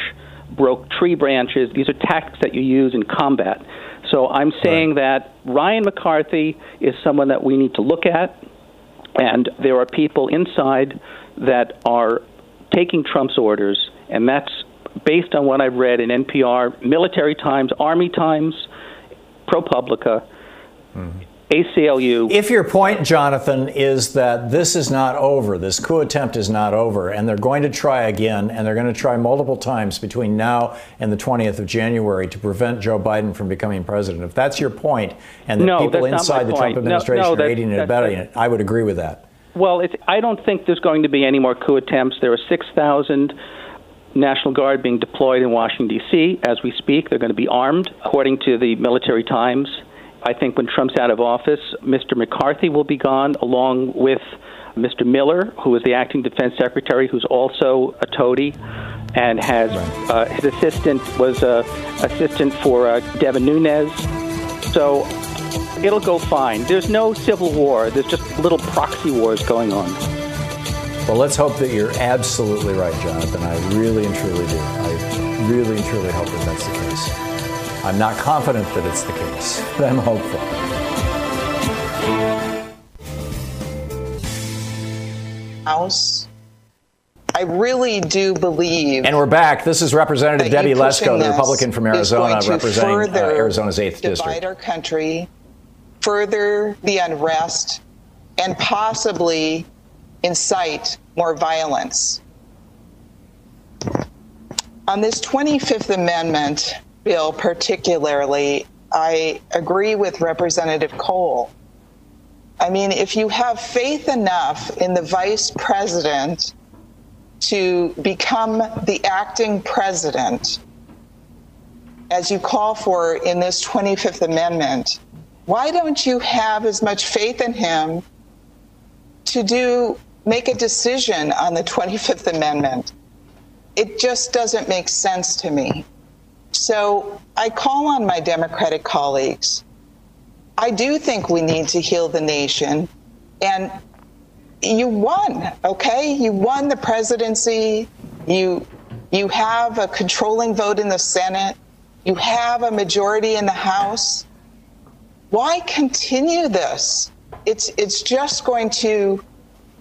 broke tree branches. These are tactics that you use in combat. So I'm saying that Ryan McCarthy is someone that we need to look at, and there are people inside that are taking Trump's orders, and that's based on what I've read in NPR, Military Times, Army Times, ProPublica, hmm. ACLU. If your point, Jonathan, is that this is not over, this coup attempt is not over, and they're going to try again, and they're going to try multiple times between now and the 20th of January to prevent Joe Biden from becoming president, if that's your point, and that No, people inside the Trump point. No, administration no, are aiding and abetting it, I would agree with that. Well, I don't think there's going to be any more coup attempts. There are 6,000 National Guard being deployed in Washington, D.C. as we speak. They're going to be armed, according to the Military Times. I think when Trump's out of office, Mr. McCarthy will be gone, along with Mr. Miller, who is the acting defense secretary, who's also a toady, and has uh, his assistant was a assistant for uh, Devin Nunes. So it'll go fine. There's no civil war. There's just little proxy wars going on. Well, let's hope that you're absolutely right, Jonathan. I really and truly do. I really and truly hope that that's the case. I'm not confident that it's the case, but I'm hopeful. House. I really do believe. And we're back. This is Representative Debbie Lesko, the Republican from Arizona, representing uh, Arizona's 8th divide District. our country, further the unrest, and possibly incite more violence. On this 25th Amendment bill, particularly, I agree with Representative Cole. I mean, if you have faith enough in the vice president to become the acting president, as you call for in this 25th Amendment, why don't you have as much faith in him to do make a decision on the 25th Amendment? It just doesn't make sense to me. So I call on my Democratic colleagues. I do think we need to heal the nation. And you won, okay? You won the presidency. You you have a controlling vote in the Senate. You have a majority in the House. Why continue this? It's it's just going to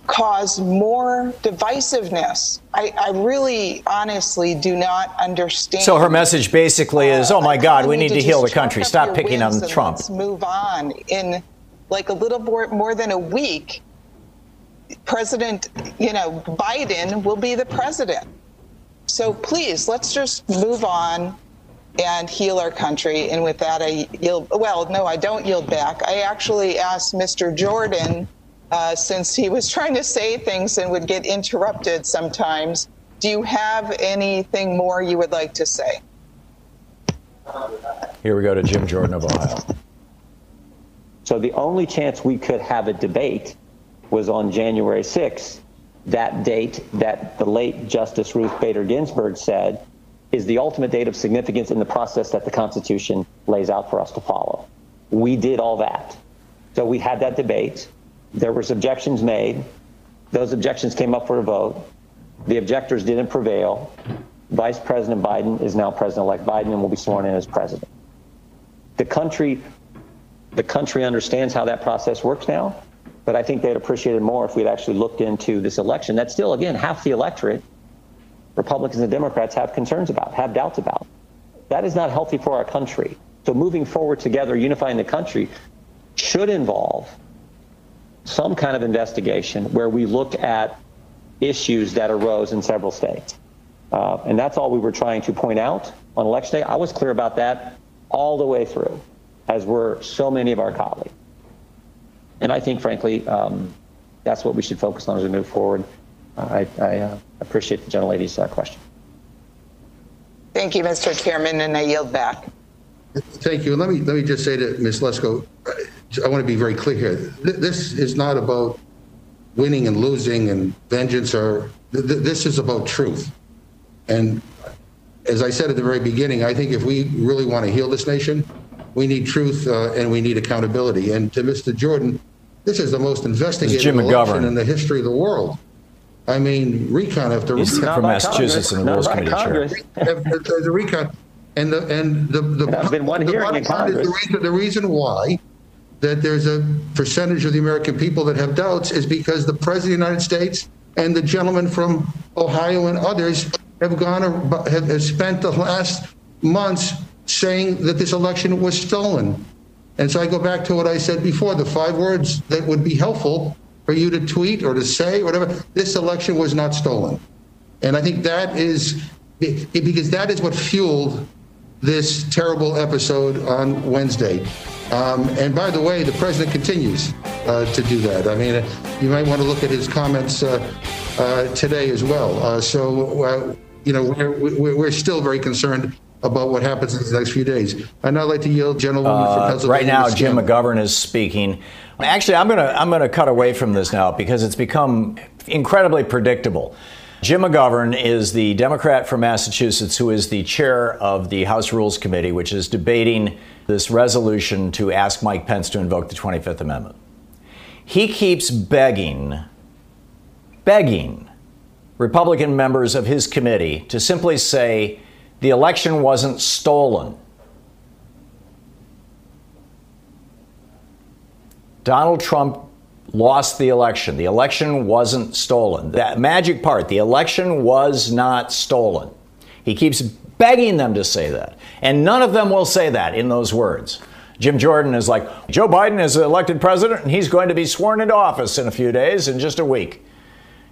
cause more divisiveness. I, I really honestly do not understand. So her message basically is, "Oh my uh, God, we need to, heal the country. Stop picking on Trump." Let's move on. In like a little more, more than a week, President, you know, Biden will be the president. So please, let's just move on and heal our country. And with that, I yield. Well, no, I don't yield back. I actually asked Mr. Jordan, uh, since he was trying to say things and would get interrupted sometimes. Do you have anything more you would like to say? Here we go to Jim Jordan of Ohio. So the only chance we could have a debate was on January 6th, that date that the late Justice Ruth Bader Ginsburg said is the ultimate date of significance in the process that the Constitution lays out for us to follow. We did all that. So we had that debate. There was objections made. Those objections came up for a vote. The objectors didn't prevail. Vice President Biden is now President-elect Biden and will be sworn in as president. The country, the country understands how that process works now, but I think they'd appreciate it more if we'd actually looked into this election. That's still, again, half the electorate, Republicans and Democrats have concerns about, have doubts about. That is not healthy for our country. So moving forward together, unifying the country, should involve some kind of investigation where we look at issues that arose in several states. Uh, and that's all we were trying to point out on election day. I was clear about that all the way through, as were so many of our colleagues. And I think, frankly, um, that's what we should focus on as we move forward. Uh, I, I uh, appreciate the gentlelady's uh, question. Thank you, Mr. Chairman, and I yield back. Thank you. Let me let me just say to Ms. Lesko, I want to be very clear here. This is not about winning and losing and vengeance, or this is about truth. And as I said at the very beginning, I think if we really want to heal this nation, we need truth uh, and we need accountability. And to Mr. Jordan, this is the most investigated Jim election McGovern. in the history of the world. I mean, recon after He's recon. from Massachusetts and the Rules Committee chair. the, the recon. And the and the the, There's been one the hearing in Congress. The reason, the reason why that there's a percentage of the American people that have doubts is because the president of the United States and the gentleman from Ohio and others have gone have, spent the last months saying that this election was stolen. And so I go back to what I said before, the five words that would be helpful for you to tweet or to say, or whatever. This election was not stolen. And I think that is because that is what fueled this terrible episode on Wednesday. Um, and by the way, the president continues uh, to do that. I mean, you might want to look at his comments uh, uh, today as well. Uh, so, uh, you know, we're, we're, we're still very concerned about what happens in the next few days. I'd now like to yield, gentlewoman from Uh, Pennsylvania. right now, Jim McGovern is speaking. Actually, I'm gonna I'm gonna cut away from this now because it's become incredibly predictable. Jim McGovern is the Democrat from Massachusetts who is the chair of the House Rules Committee, which is debating this resolution to ask Mike Pence to invoke the 25th Amendment. He keeps begging, begging Republican members of his committee to simply say the election wasn't stolen. Donald Trump lost the election. The election wasn't stolen. That magic part, the election was not stolen. He keeps begging them to say that. And none of them will say that in those words. Jim Jordan is like, Joe Biden is elected president and he's going to be sworn into office in a few days, in just a week.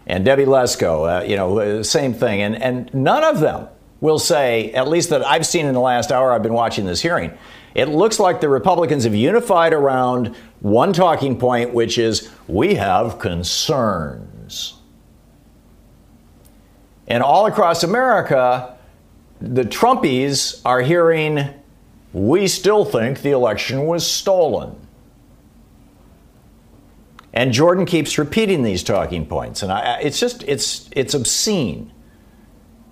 And Debbie Lesko, uh, you know, uh, same thing. And, and none of them will say, at least that I've seen in the last hour I've been watching this hearing, it looks like the Republicans have unified around one talking point, which is we have concerns. And all across America, the Trumpies are hearing, we still think the election was stolen. And Jordan keeps repeating these talking points, and I, it's just it's it's obscene,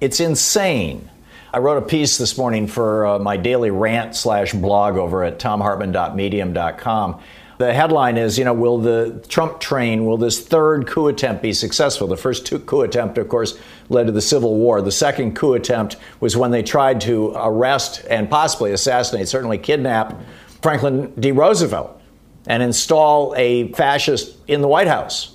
it's insane. I wrote a piece this morning for uh, my daily rant slash blog over at thomhartmann.medium.com The headline is, you know, will the Trump train, will this third coup attempt be successful? The first two coup attempt, of course, led to the Civil War. The second coup attempt was when they tried to arrest and possibly assassinate, certainly kidnap Franklin D. Roosevelt and install a fascist in the White House.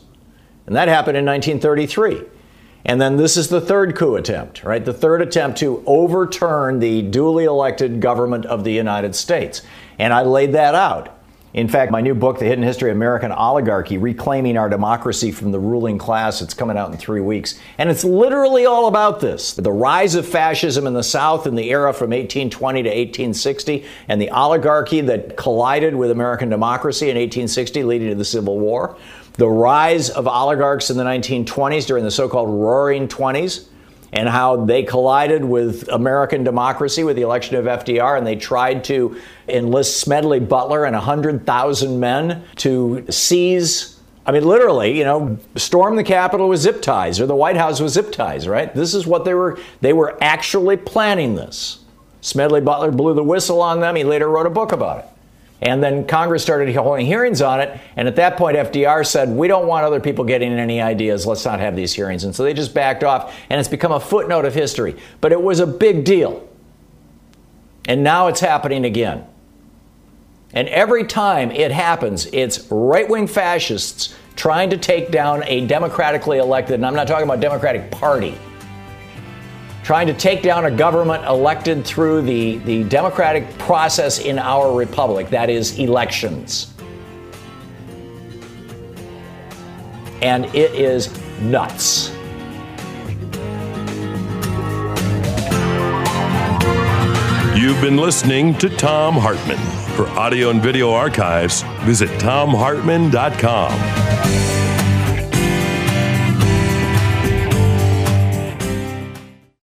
And that happened in 1933. And then this is the third coup attempt, right? The third attempt to overturn the duly elected government of the United States. And I laid that out. In fact, my new book, The Hidden History of American Oligarchy Reclaiming Our Democracy from the Ruling Class, it's coming out in three weeks. And it's literally all about this the rise of fascism in the South in the era from 1820 to 1860, and the oligarchy that collided with American democracy in 1860, leading to the Civil War. The rise of oligarchs in the 1920s during the so called Roaring Twenties and how they collided with American democracy with the election of FDR, and they tried to enlist Smedley Butler and 100,000 men to seize. I mean, literally, you know, storm the Capitol with zip ties, or the White House with zip ties, right? This is what they were, they were actually planning this. Smedley Butler blew the whistle on them. He later wrote a book about it. And then Congress started holding hearings on it. And at that point, FDR said, We don't want other people getting any ideas. Let's not have these hearings. And so they just backed off. And it's become a footnote of history. But it was a big deal. And now it's happening again. And every time it happens, it's right wing fascists trying to take down a democratically elected, and I'm not talking about Democratic Party trying to take down a government elected through the, the democratic process in our republic, that is, elections. And it is nuts. You've been listening to Thom Hartmann. For audio and video archives, visit thomhartmann.com.